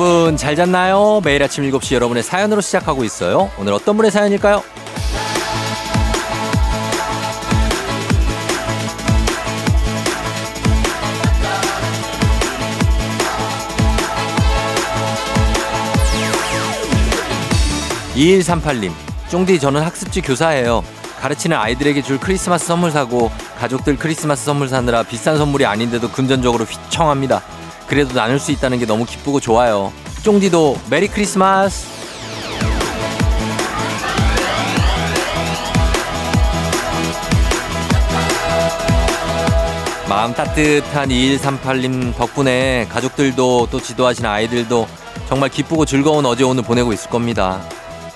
여러분 잘 잤나요? 매일 아침 7시 여러분의 사연으로 시작하고 있어요. 오늘 어떤 분의 사연일까요? 2138님, 쫑디 저는 학습지 교사예요. 가르치는 아이들에게 줄 크리스마스 선물 사고 가족들 크리스마스 선물 사느라 비싼 선물이 아닌데도 금전적으로 휘청합니다. 그래도 나눌 수 있다는 게 너무 기쁘고 좋아요. 쫑디도 메리 크리스마스! 마음 따뜻한 2138님 덕분에 가족들도 또 지도하시는 아이들도 정말 기쁘고 즐거운 어제 오늘 보내고 있을 겁니다.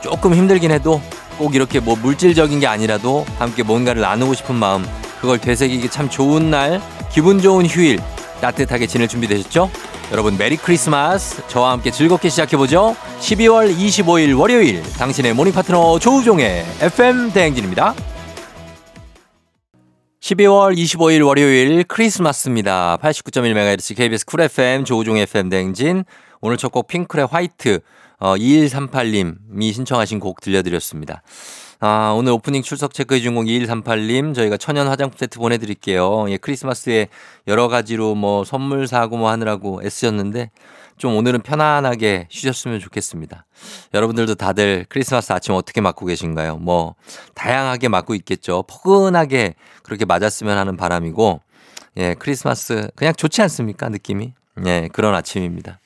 조금 힘들긴 해도 꼭 이렇게 뭐 물질적인 게 아니라도 함께 뭔가를 나누고 싶은 마음 그걸 되새기기 참 좋은 날 기분 좋은 휴일 따뜻하게 지낼 준비 되셨죠? 여러분 Merry Christmas. 저와 함께 즐겁게 시작해보죠. 12월 25일 월요일 당신의 모닝 파트너 조우종의 FM 대행진입니다. 12월 25일 월요일 크리스마스입니다. 89.1MHz KBS 쿨 FM 조우종의 FM 대행진. 오늘 첫 곡 핑클의 화이트 어, 2138님이 신청하신 곡 들려드렸습니다. 아, 오늘 오프닝 출석 체크해 준곡 2138님 저희가 천연 화장품 세트 보내드릴게요. 예, 크리스마스에 여러 가지로 뭐 선물 사고 뭐 하느라고 애쓰셨는데 좀 오늘은 편안하게 쉬셨으면 좋겠습니다. 여러분들도 다들 크리스마스 아침 어떻게 맞고 계신가요? 뭐 다양하게 맞고 있겠죠. 포근하게 그렇게 맞았으면 하는 바람이고 예, 크리스마스 그냥 좋지 않습니까? 느낌이. 예, 그런 아침입니다.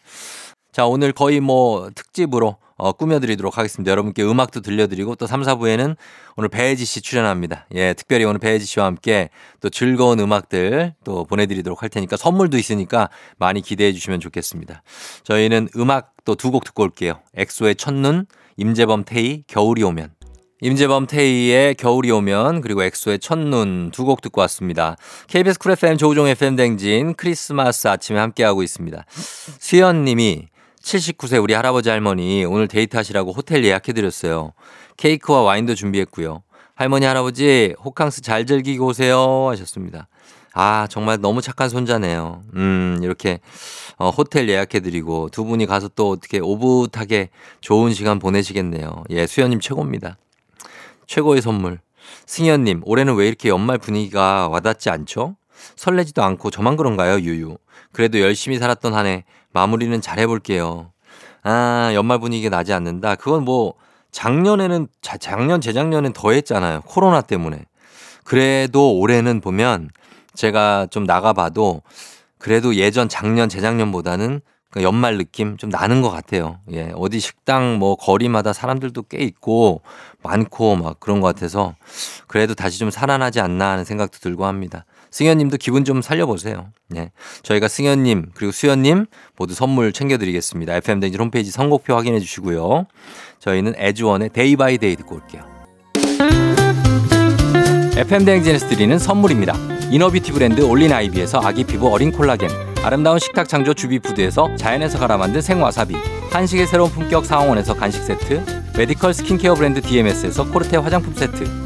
자, 오늘 거의 뭐 특집으로 어, 꾸며드리도록 하겠습니다. 여러분께 음악도 들려드리고 또 3, 4부에는 오늘 배혜지 씨 출연합니다. 예, 특별히 오늘 배혜지 씨와 함께 또 즐거운 음악들 또 보내드리도록 할 테니까 선물도 있으니까 많이 기대해 주시면 좋겠습니다. 저희는 음악 또 두 곡 듣고 올게요. 엑소의 첫눈, 임재범 태희, 겨울이 오면. 임재범 태희의 겨울이 오면 그리고 엑소의 첫눈 두 곡 듣고 왔습니다. KBS 쿨 FM 조우종 FM 대행진 크리스마스 아침에 함께하고 있습니다. 수현 님이 79세 우리 할아버지 할머니 오늘 데이트하시라고 호텔 예약해드렸어요. 케이크와 와인도 준비했고요. 할머니 할아버지 호캉스 잘 즐기고 오세요 하셨습니다. 아 정말 너무 착한 손자네요. 음 이렇게 어, 호텔 예약해드리고 두 분이 가서 또 어떻게 오붓하게 좋은 시간 보내시겠네요. 예 수현님 최고입니다. 최고의 선물. 승현님 올해는 왜 이렇게 연말 분위기가 와닿지 않죠? 설레지도 않고 저만 그런가요 유유. 그래도 열심히 살았던 한 해 마무리는 잘 해볼게요. 아, 연말 분위기 나지 않는다. 그건 뭐 작년에는, 작년, 재작년엔 더 했잖아요. 코로나 때문에. 그래도 올해는 보면 제가 좀 나가봐도 그래도 예전 작년, 재작년보다는 그 연말 느낌 좀 나는 것 같아요. 예. 어디 식당 뭐 거리마다 사람들도 꽤 있고 많고 막 그런 것 같아서 그래도 다시 좀 살아나지 않나 하는 생각도 들고 합니다. 승현님도 기분 좀 살려보세요. 네. 저희가 승현님 그리고 수현님 모두 선물 챙겨드리겠습니다. FM 대행진 홈페이지 선곡표 확인해 주시고요. 저희는 애즈원의 Day By Day 듣고 올게요. FM 대행진에서 드리는 선물입니다. 이너뷰티 브랜드 올린 아이비에서 아기 피부 어린 콜라겐 아름다운 식탁 창조 주비푸드에서 자연에서 갈아 만든 생와사비 한식의 새로운 품격 상황원에서 간식 세트 메디컬 스킨케어 브랜드 DMS에서 코르테 화장품 세트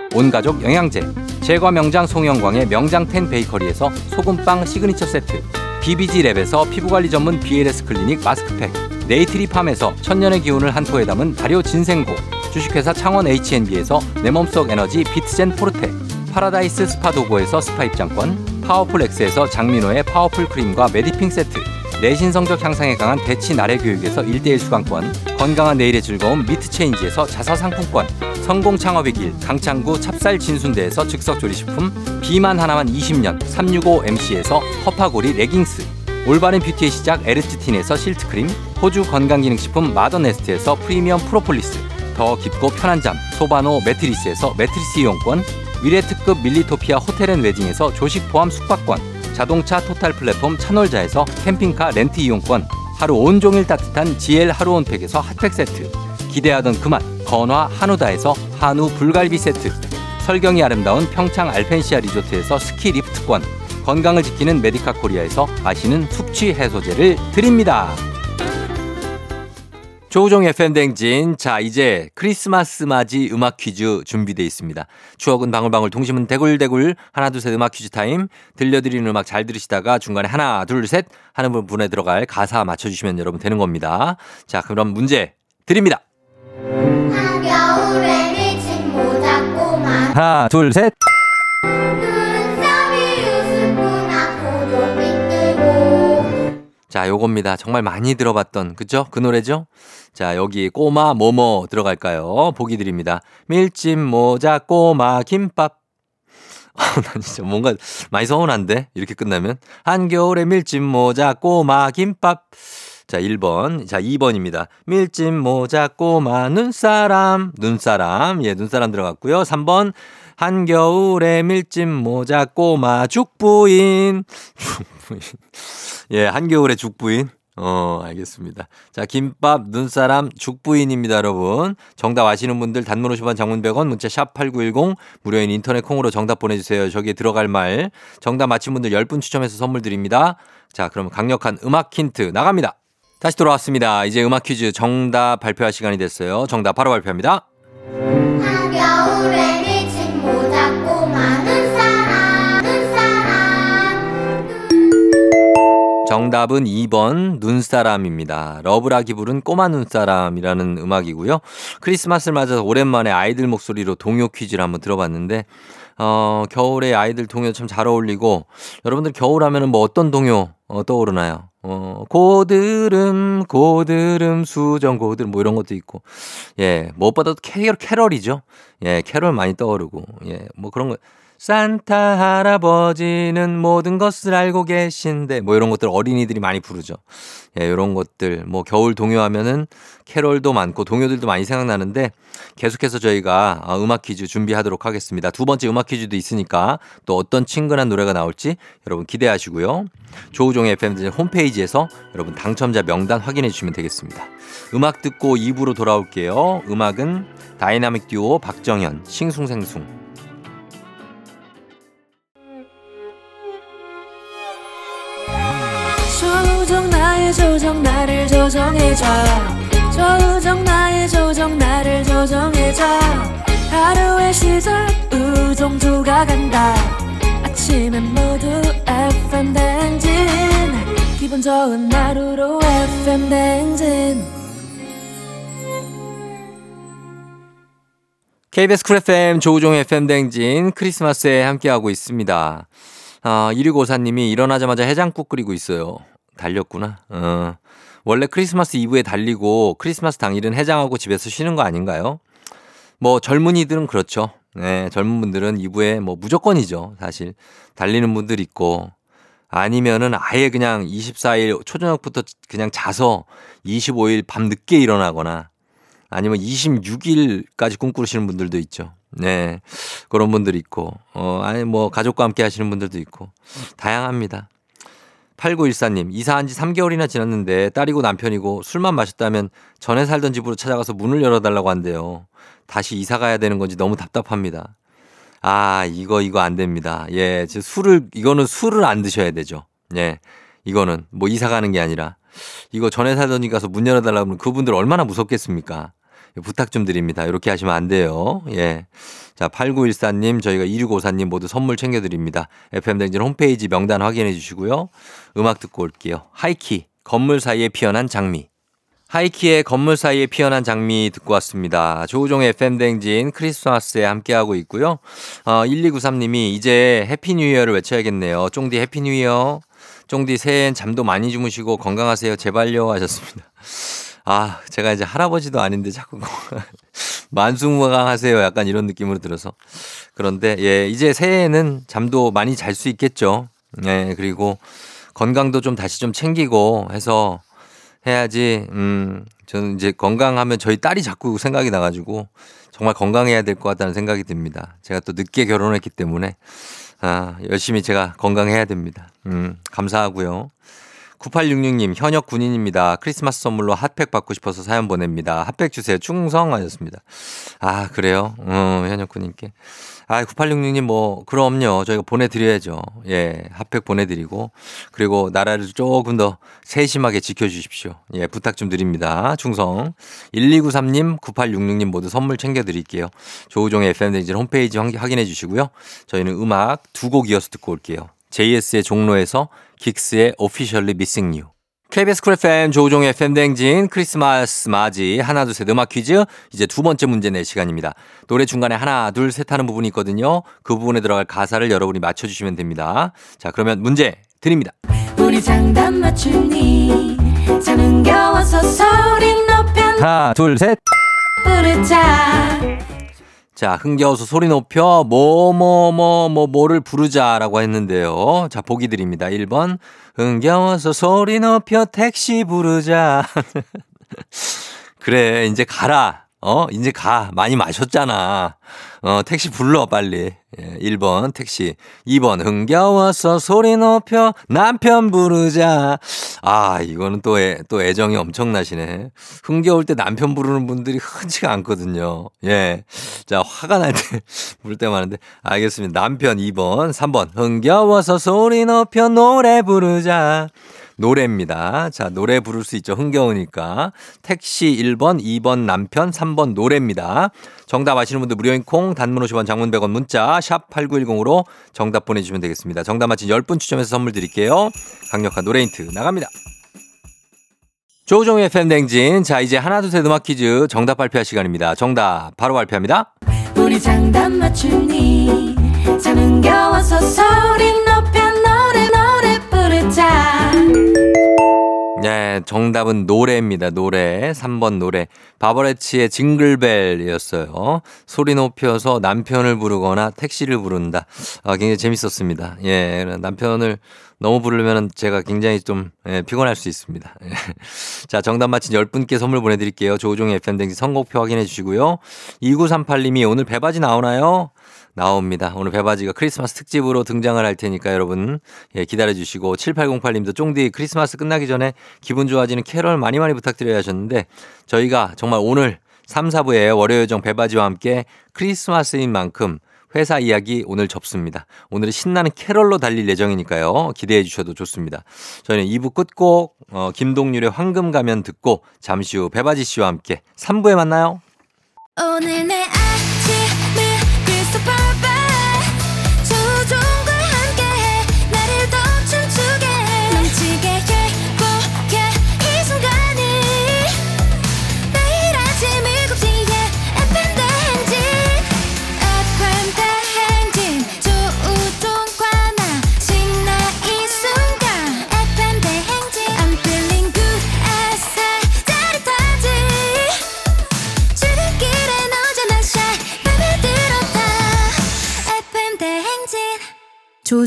온가족 영양제 제과 명장 송영광의 명장텐 베이커리에서 소금빵 시그니처 세트 BBG랩에서 피부관리 전문 BLS 클리닉 마스크팩 네이트리팜에서 천년의 기운을 한 포에 담은 발효 진생고 주식회사 창원 H&B에서 내 몸속 에너지 비트젠 포르테 파라다이스 스파 도고에서 스파 입장권 파워풀 엑스에서 장민호의 파워풀 크림과 메디핑 세트 내신 성적 향상에 강한 대치 나래 교육에서 1대1 수강권 건강한 내일의 즐거움 미트체인지에서 자사 상품권 성공 창업의 길 강창구 찹쌀 진순대에서 즉석 조리식품 비만 하나만 20년 365MC에서 허파고리 레깅스 올바른 뷰티의 시작 에르티틴에서 실트크림 호주 건강기능식품 마더네스트에서 프리미엄 프로폴리스 더 깊고 편한 잠 소바노 매트리스에서 매트리스 이용권 미래특급 밀리토피아 호텔앤웨딩에서 조식 포함 숙박권 자동차 토탈 플랫폼 차놀자에서 캠핑카 렌트 이용권 하루 온종일 따뜻한 GL 하루 온팩에서 핫팩 세트 기대하던 그맛 건화 한우다에서 한우 불갈비 세트 설경이 아름다운 평창 알펜시아 리조트에서 스키 리프트권 건강을 지키는 메디카 코리아에서 마시는 숙취 해소제를 드립니다. 조우종 FM 대행진. 자, 이제 크리스마스 맞이 음악 퀴즈 준비되어 있습니다. 추억은 방울방울, 동심은 대굴대굴. 하나, 둘, 셋 음악 퀴즈 타임. 들려드리는 음악 잘 들으시다가 중간에 하나, 둘, 셋 하는 부분에 들어갈 가사 맞춰주시면 여러분 되는 겁니다. 자, 그럼 문제 드립니다. 하나, 둘, 셋. 자, 요겁니다. 정말 많이 들어봤던, 그죠? 그 노래죠? 자, 여기 꼬마 뭐뭐 들어갈까요? 보기 드립니다. 밀짚 모자 꼬마 김밥. 아, 난 진짜 뭔가 많이 서운한데? 이렇게 끝나면. 한겨울에 밀짚 모자 꼬마 김밥. 자, 1번. 자, 2번입니다. 밀짚 모자 꼬마 눈사람. 눈사람. 예, 눈사람 들어갔고요. 3번. 한겨울에 밀짚 모자 꼬마 죽부인. 죽부인. 예, 한겨울의 죽부인. 어, 알겠습니다. 자, 김밥, 눈사람, 죽부인입니다, 여러분. 정답 아시는 분들 단문 50원 장문 100원 문자 샵 8910 무료인 인터넷 콩으로 정답 보내주세요. 저기에 들어갈 말. 정답 맞힌 분들 10분 추첨해서 선물 드립니다. 자, 그럼 강력한 음악 힌트 나갑니다. 다시 돌아왔습니다. 이제 음악 퀴즈 정답 발표할 시간이 됐어요. 정답 바로 발표합니다. 한겨울에 미친 모자 꼬마 눈사람 눈사람 정답은 2번 눈사람입니다. 러브라기 부른 꼬마 눈사람이라는 음악이고요. 크리스마스를 맞아서 오랜만에 아이들 목소리로 동요 퀴즈를 한번 들어봤는데 어, 겨울에 아이들 동요 참 잘 어울리고 여러분들 겨울 하면은 뭐 어떤 동요 어, 떠오르나요? 어, 고드름, 고드름, 수정, 고드름, 뭐 이런 것도 있고. 예, 무엇보다도 캐럴, 캐럴이죠. 예, 캐럴 많이 떠오르고. 예, 뭐 그런 거. 산타 할아버지는 모든 것을 알고 계신데 뭐 이런 것들 어린이들이 많이 부르죠. 예, 이런 것들 뭐 겨울 동요하면은 캐롤도 많고 동요들도 많이 생각나는데 계속해서 저희가 아, 음악 퀴즈 준비하도록 하겠습니다. 두 번째 음악 퀴즈도 있으니까 또 어떤 친근한 노래가 나올지 여러분 기대하시고요. 조우종의 FM 홈페이지에서 여러분 당첨자 명단 확인해 주시면 되겠습니다. 음악 듣고 2부로 돌아올게요. 음악은 다이나믹 듀오 박정현 싱숭생숭 나의 조정 나를 조정해줘. 조정 나의 조정 나를 조정해줘. 하루의 시절 우정조가 간다. 아침엔 모두 FM 댕진. 기분 좋은 하루로 FM 댕진. KBS 쿨 FM 조우종의 FM 댕진 크리스마스에 함께하고 있습니다. 아, 1654님이 일어나자마자 해장국 끓이고 있어요. 달렸구나. 어. 원래 크리스마스 이브에 달리고 크리스마스 당일은 해장하고 집에서 쉬는 거 아닌가요? 뭐 젊은이들은 그렇죠. 네, 젊은 분들은 이브에 뭐 무조건이죠. 사실. 달리는 분들 있고 아니면은 아예 그냥 24일 초저녁부터 그냥 자서 25일 밤 늦게 일어나거나 아니면 26일까지 꿈꾸시는 분들도 있죠. 네. 그런 분들이 있고, 어, 아니, 뭐, 가족과 함께 하시는 분들도 있고, 다양합니다. 8914님, 이사한 지 3개월이나 지났는데 딸이고 남편이고 술만 마셨다면 전에 살던 집으로 찾아가서 문을 열어달라고 한대요. 다시 이사 가야 되는 건지 너무 답답합니다. 아, 이거, 이거 안 됩니다. 예, 저 술을, 이거는 술을 안 드셔야 되죠. 예, 이거는 뭐 이사 가는 게 아니라 이거 전에 살던 집 가서 문 열어달라고 하면 그분들 얼마나 무섭겠습니까? 부탁 좀 드립니다. 이렇게 하시면 안 돼요. 예. 자, 8914님, 저희가 2654님 모두 선물 챙겨드립니다. FM대행진 홈페이지 명단 확인해 주시고요. 음악 듣고 올게요. 하이키, 건물 사이에 피어난 장미. 하이키의 건물 사이에 피어난 장미 듣고 왔습니다. 조우종의 FM대행진 크리스마스에 함께하고 있고요. 어, 1293님이 이제 Happy New Year를 외쳐야겠네요. 쫑디 Happy New Year. 쫑디 새해엔 잠도 많이 주무시고 건강하세요. 제발요 하셨습니다. 아, 제가 이제 할아버지도 아닌데 자꾸 만수무강 하세요. 약간 이런 느낌으로 들어서. 그런데 예, 이제 새해에는 잠도 많이 잘 수 있겠죠. 예, 그리고 건강도 좀 다시 좀 챙기고 해서 해야지, 음, 저는 이제 건강하면 저희 딸이 자꾸 생각이 나 가지고 정말 건강해야 될 것 같다는 생각이 듭니다. 제가 또 늦게 결혼했기 때문에 아, 열심히 제가 건강해야 됩니다. 음, 감사하고요. 9866님, 현역 군인입니다. 크리스마스 선물로 핫팩 받고 싶어서 사연 보냅니다. 핫팩 주세요. 충성 하셨습니다. 아, 그래요? 어, 현역 군인께. 아, 9866님 뭐, 그럼요. 저희가 보내드려야죠. 예, 핫팩 보내드리고. 그리고 나라를 조금 더 세심하게 지켜주십시오. 예, 부탁 좀 드립니다. 충성. 1293님, 9866님 모두 선물 챙겨드릴게요. 조우종의 FM대행진 홈페이지 확- 확인해 주시고요. 저희는 음악 두 곡 이어서 듣고 올게요. JS의 종로에서 긱스의 Officially Missing You. KBS 쿨 FM 조우종의 FM대행진 크리스마스 맞이 하나 둘셋 음악 퀴즈 이제 두 번째 문제 낼 시간입니다. 노래 중간에 하나 둘 셋 하는 부분이 있거든요. 그 부분에 들어갈 가사를 여러분이 맞춰주시면 됩니다. 자 그러면 문제 드립니다. 우리 장단 맞추니 잠은 겨워서 소리 높여 하나 둘 셋. 부르자 자, 흥겨워서 소리 높여 뭐 뭐 뭐 뭐 뭐를 부르자라고 했는데요. 자, 보기 드립니다. 1번 흥겨워서 소리 높여 택시 부르자. 그래, 이제 가라. 어, 이제 가. 많이 마셨잖아. 어, 택시 불러, 빨리. 예, 1번, 택시. 2번, 흥겨워서 소리 높여 남편 부르자. 아, 이거는 또, 애, 또 애정이 엄청나시네. 흥겨울 때 남편 부르는 분들이 흔치가 않거든요. 예. 자, 화가 날 때 부를 때 많은데. 알겠습니다. 남편 2번, 3번. 흥겨워서 소리 높여 노래 부르자. 노래입니다. 자, 노래 부를 수 있죠. 흥겨우니까. 택시 1번, 2번 남편, 3번 노래입니다. 정답 아시는 분들 무료인 콩, 단문 50원, 장문 100원 문자, 샵 8910으로 정답 보내주시면 되겠습니다. 정답 맞힌 10분 추첨해서 선물 드릴게요. 강력한 노래 힌트 나갑니다. 조종의 팬댕진. 자, 이제 하나, 둘, 셋 음악 퀴즈 정답 발표할 시간입니다. 정답 바로 발표합니다. 우리 장단 맞추니 잠은 겨워서 소리 노래 부르자 네, 정답은 노래입니다. 노래. 3번 노래. 바버레치의 징글벨이었어요. 소리 높여서 남편을 부르거나 택시를 부른다. 아, 굉장히 재밌었습니다. 예, 남편을 너무 부르면 제가 굉장히 좀 예, 피곤할 수 있습니다. 예. 자, 정답 맞힌 10분께 선물 보내드릴게요. 조종의 FM댕지 선곡표 확인해 주시고요. 2938님이 오늘 배바지 나오나요? 나옵니다. 오늘 배바지가 크리스마스 특집으로 등장을 할 테니까 여러분 예, 기다려 주시고 7808님도 쫑디 크리스마스 끝나기 전에 기분 좋아지는 캐럴 많이 많이 부탁드려야 하셨는데 저희가 정말 오늘 3, 4부에 월요요정 배바지와 함께 크리스마스인 만큼 회사 이야기 오늘 접습니다. 오늘은 신나는 캐럴로 달릴 예정이니까요. 기대해 주셔도 좋습니다. 저희는 2부 끝곡 어, 김동률의 황금 가면 듣고 잠시 후 배바지 씨와 함께 3부에 만나요. 오늘 내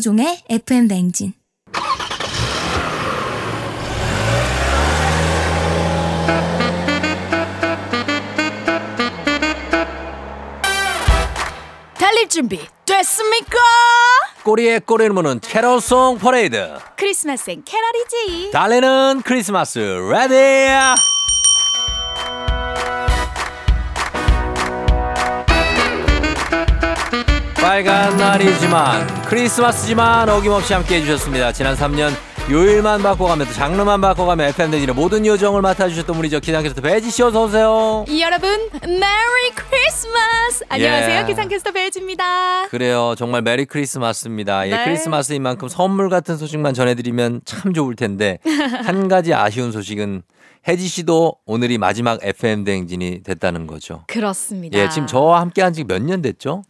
조우종의 FM 대행진 달릴 준비 됐습니까? 꼬리에 꼬리를 무는 캐럴송 퍼레이드. 크리스마스엔 캐럴이지. 달리는 크리스마스 ready 빨간 날이지만 크리스마스지만 어김없이 함께 해주셨습니다 지난 3년 요일만 바꿔가면서 장르만 바꿔가며 FM대행진의 모든 요정을 맡아주셨던 우리 저 기상캐스터 배혜지 씨 어서오세요 여러분 Merry Christmas. 안녕하세요 예. 기상캐스터 배혜지입니다. 그래요 정말 Merry Christmas입니다 예, 네. 크리스마스인 만큼 선물 같은 소식만 전해드리면 참 좋을 텐데 한 가지 아쉬운 소식은 혜지 씨도 오늘이 마지막 FM 대행진이 됐다는 거죠. 그렇습니다. 예, 지금 저와 함께 한 지 몇 년 됐죠?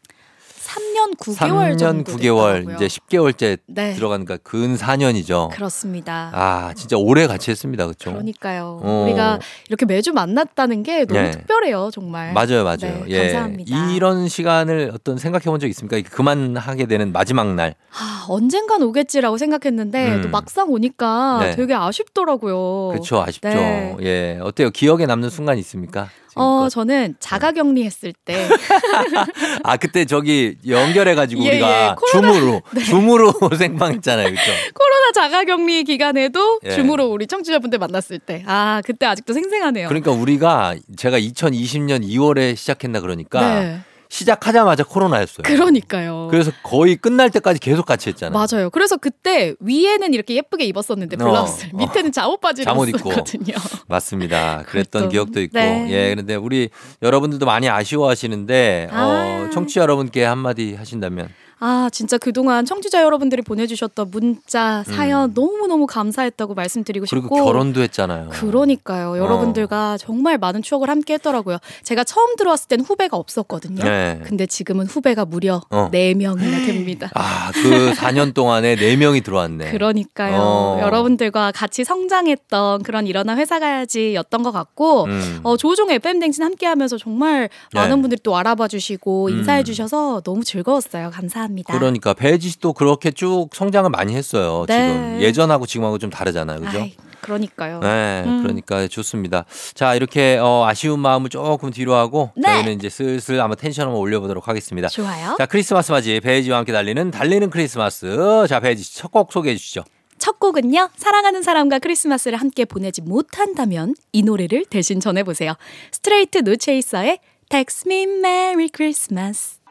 3년 9개월 3년 정도 9개월 됐더라고요. 이제 10개월째 네. 들어가니까 근 4년이죠. 그렇습니다. 아, 진짜 오래 같이 했습니다. 그렇죠? 그러니까요. 어. 우리가 이렇게 매주 만났다는 게 너무 예. 특별해요, 정말. 맞아요, 맞아요. 네, 예. 감사합니다. 이런 시간을 어떤 생각해 본 적 있습니까? 그만하게 되는 마지막 날. 아, 언젠간 오겠지라고 생각했는데 음. 또 막상 오니까 네. 되게 아쉽더라고요. 그렇죠. 아쉽죠. 네. 예. 어때요? 기억에 남는 순간 있습니까? 어, 저는 자가 격리 했을 때 아 그때 저기 연결해가지고 예, 우리가 예, 코로나- 줌으로 줌으로 생방했잖아요, 그렇죠? 코로나 자가 격리 기간에도 예. 줌으로 우리 청취자분들 만났을 때. 아, 그때 아직도 생생하네요. 그러니까 우리가 제가 2020년 2월에 시작했나 그러니까 네. 시작하자마자 코로나였어요. 그러니까요. 그래서 거의 끝날 때까지 계속 같이 했잖아요. 맞아요. 그래서 그때 위에는 이렇게 예쁘게 입었었는데 어, 블라우스를 어. 밑에는 잠옷 바지를 잠옷 입고. 입었거든요. 맞습니다. 그랬던 기억도 있고. 네. 예, 그런데 우리 여러분들도 많이 아쉬워하시는데 어, 아. 청취자 여러분께 한마디 하신다면 아, 진짜 그동안 청취자 여러분들이 보내주셨던 문자, 사연 너무너무 감사했다고 말씀드리고 음. 그리고 싶고. 결혼도 했잖아요. 그러니까요. 여러분들과 정말 많은 추억을 함께 했더라고요. 제가 처음 들어왔을 땐 후배가 없었거든요. 네. 근데 지금은 후배가 무려 어. 네명이나 됩니다. 아, 그 4년 동안에 4명이 들어왔네. 그러니까요. 어. 여러분들과 같이 성장했던 그런 일어나 회사 가야지 였던 것 같고, 음. 어, 조종 FM 댕진 함께 하면서 정말 네. 많은 분들이 또 알아봐 주시고 음. 인사해 주셔서 너무 즐거웠어요. 감사합니다. 그러니까 배지 씨도 그렇게 쭉 성장을 많이 했어요. 네. 지금 예전하고 지금하고 좀 다르잖아요. 그죠? 아이, 그러니까요. 네, 음. 그러니까 좋습니다. 자, 이렇게 어, 아쉬운 마음을 조금 뒤로 하고 네. 저희는 이제 슬슬 아마 텐션 한번 올려보도록 하겠습니다. 좋아요. 자, 크리스마스 맞이 배지와 함께 달리는 달리는 크리스마스. 자, 배지 씨 첫 곡 소개해 주시죠. 첫 곡은요. 사랑하는 사람과 크리스마스를 함께 보내지 못한다면 이 노래를 대신 전해보세요. Straight No Chaser의 Text Me Merry Christmas.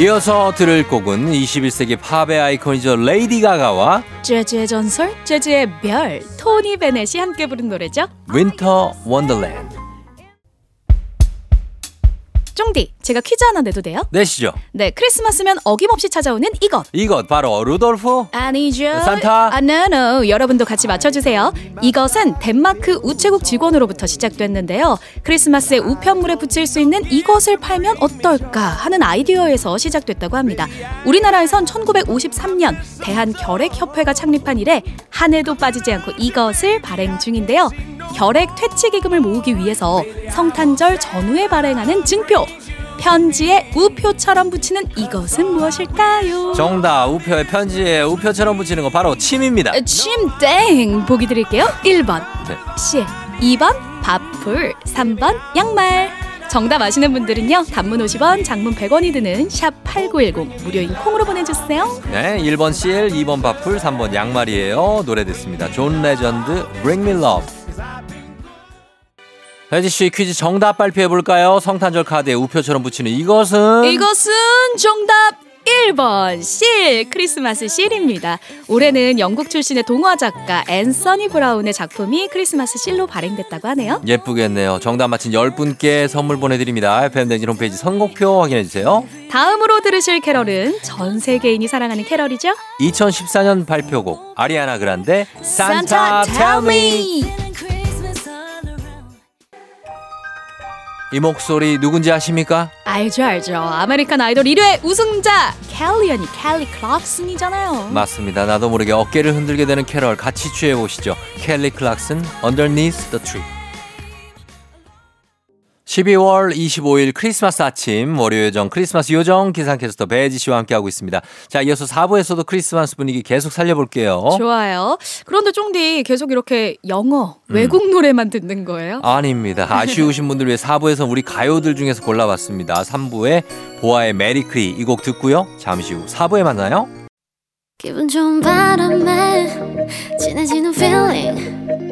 이어서 들을 곡은 21세기 팝의 아이콘이죠. 레이디 가가와 재즈의 전설, 재즈의 별, 토니 베넷이 함께 부른 노래죠. Winter Wonderland. 쫑디, 제가 퀴즈 하나 내도 돼요? 내시죠. 네, 크리스마스면 어김없이 찾아오는 이것. 이것 바로 루돌프 아니죠. 산타? 아, no, no. 여러분도 같이 맞춰주세요. 이것은 덴마크 우체국 직원으로부터 시작됐는데요. 크리스마스에 우편물에 붙일 수 있는 이것을 팔면 어떨까 하는 아이디어에서 시작됐다고 합니다. 우리나라에선 1953년 대한결핵협회가 창립한 이래 한 해도 빠지지 않고 이것을 발행 중인데요. 결핵 퇴치 기금을 모으기 위해서 성탄절 전후에 발행하는 증표. 편지에 우표처럼 붙이는 이것은 무엇일까요? 정답 우표에 편지에 우표처럼 붙이는 거 바로 침입니다. 침땡 보기 드릴게요 1번 네. 실 2번 밥풀 3번 양말 정답 아시는 분들은요 단문 50원 장문 100원이 드는 샵 8910 무료인 콩으로 보내주세요 네, 1번 실, 2번 밥풀, 3번 양말이에요. 노래 듣습니다. 존 레전드, Bring Me Love. 혜지 씨 퀴즈 정답 발표해 볼까요? 성탄절 카드에 우표처럼 붙이는 이것은 이것은 정답 1번 실 크리스마스 실입니다. 올해는 영국 출신의 동화 작가 앤서니 브라운의 작품이 크리스마스 실로 발행됐다고 하네요. 예쁘겠네요. 정답 맞힌 10분께 선물 보내드립니다. FM대행진 홈페이지 선곡표 확인해 주세요. 다음으로 들으실 캐럴은 전 세계인이 사랑하는 캐럴이죠. 2014년 발표곡 아리아나 그란데 Santa Tell Me 이 목소리 누군지 아십니까? 알죠 알죠 아메리칸 아이돌 1회 우승자 켈리 언니 켈리 클락슨이잖아요 맞습니다. 나도 모르게 어깨를 흔들게 되는 캐럴 같이 취해 보시죠. 켈리 클락슨 Underneath the Tree. 12월 25일 크리스마스 아침 월요 요정 크리스마스 요정 기상캐스터 배혜지 씨와 함께하고 있습니다. 자 이어서 4부에서도 크리스마스 분위기 계속 살려볼게요. 좋아요 그런데 쫑디 계속 이렇게 영어 음. 외국 노래만 듣는 거예요? 아닙니다. 아쉬우신 분들 위해 4부에서 우리 가요들 중에서 골라봤습니다. 3부에 보아의 메리크리 이 곡 듣고요. 잠시 후 4부에 만나요. 기분 좋은 바람에 진해지는 feeling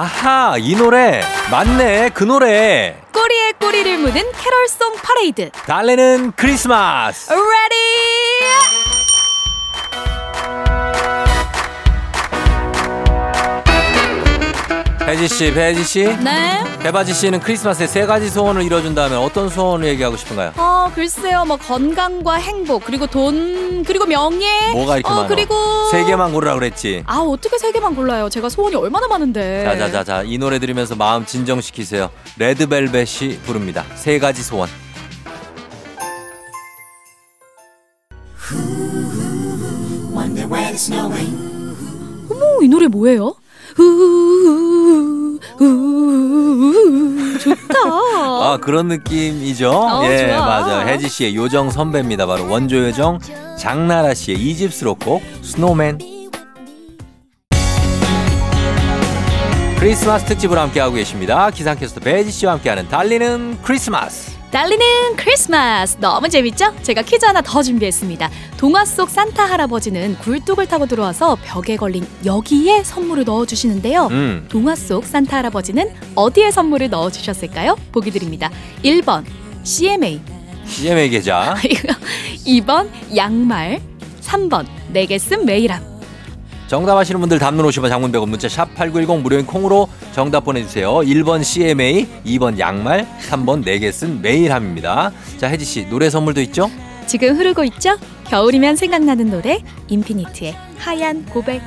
아하 이 노래. 맞네 그 노래. 꼬리에 꼬리를 무는 캐럴송 퍼레이드. 달래는 크리스마스. Ready 혜지 씨, 배지 씨, 네. 배바지 씨는 크리스마스에 세 가지 소원을 이뤄준다면 어떤 소원을 얘기하고 싶은가요? 어, 글쎄요. 뭐 건강과 행복, 그리고 돈, 그리고 명예. 뭐가 이렇게 어, 많아? 그리고 세 개만 고르라 그랬지. 아, 어떻게 세 개만 골라요? 제가 소원이 얼마나 많은데. 자자자자 이 노래 들으면서 마음 진정시키세요. 레드벨벳이 부릅니다. 세 가지 소원. 어머, 이 노래 뭐예요? 우우우 좋다. 아 그런 느낌이죠. 어, 예 좋아. 맞아요. 혜지 씨의 요정 선배입니다. 바로 원조 요정 장나라 씨의 이집 수록곡 스노맨. 크리스마스 특집으로 함께하고 계십니다. 기상캐스터 배지 씨와 함께하는 달리는 크리스마스. 달리는 크리스마스 너무 재밌죠? 제가 퀴즈 하나 더 준비했습니다. 동화 속 산타 할아버지는 굴뚝을 타고 들어와서 벽에 걸린 여기에 선물을 넣어주시는데요. 음. 동화 속 산타 할아버지는 어디에 선물을 넣어주셨을까요? 보기 드립니다. 1번 CMA, CMA 계좌. 2번 양말, 3번 내게 쓴 메일함. 정답 아시는 분들 담는 50원 장문 100원 문자 샵 8910 무료인 콩으로 정답 보내주세요. 1번 CMA, 2번 양말, 3번 내게 쓴 메일함입니다. 자 혜지 씨 노래 선물도 있죠? 지금 흐르고 있죠? 겨울이면 생각나는 노래 인피니트의 하얀 고백.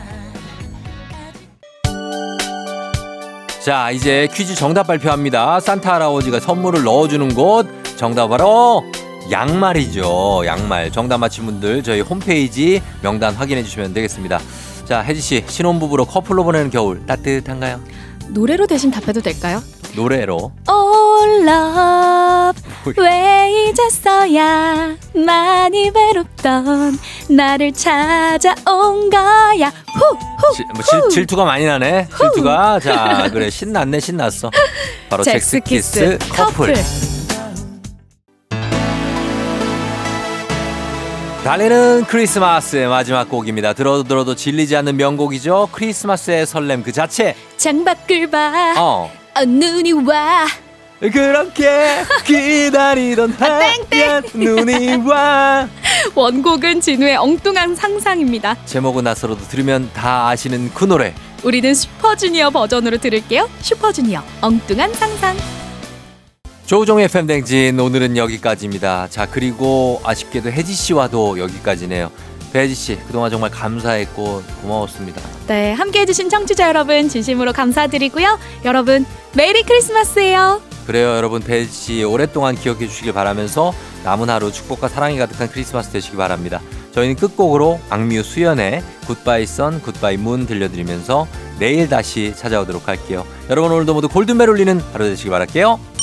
자 이제 퀴즈 정답 발표합니다. 산타 할아버지가 선물을 넣어주는 곳 정답 바로 양말이죠. 양말 정답 맞힌 분들 저희 홈페이지 명단 확인해 주시면 되겠습니다. 자 혜지 씨 신혼부부로 커플로 보내는 겨울 따뜻한가요? 노래로 대신 답해도 될까요? 노래로 Oh love 왜 이제서야 많이 외롭던 나를 찾아온 거야 후 후 지- 뭐 질, 질투가 많이 나네. 질투가 자 그래 신났네 신났어. 바로 잭스키스 커플. 달리는 크리스마스의 마지막 곡입니다. 들어도 들어도 질리지 않는 명곡이죠. 크리스마스의 설렘 그 자체. 창밖을 봐 어. 어, 눈이 와 그렇게 기다리던 하얀 눈이 와. 원곡은 진우의 엉뚱한 상상입니다 제목은 낯설어도 들으면 다 아시는 그 노래. 우리는 슈퍼주니어 버전으로 들을게요 슈퍼주니어 엉뚱한 상상 조우종의 FM대행진 오늘은 여기까지입니다. 자 그리고 아쉽게도 혜지 씨와도 여기까지네요. 배혜지 씨 그동안 정말 감사했고 고마웠습니다. 네 함께 해 주신 청취자 여러분 진심으로 감사드리고요 여러분 Merry Christmas예요 그래요 여러분 배혜지 씨 오랫동안 기억해 주시길 바라면서 남은 하루 축복과 사랑이 가득한 크리스마스 되시기 바랍니다. 저희는 끝곡으로 악뮤 수연의 굿바이 선 굿바이 문 들려드리면서 내일 다시 찾아오도록 할게요. 여러분 오늘도 모두 골든벨 울리는 하루 되시기 바랄게요.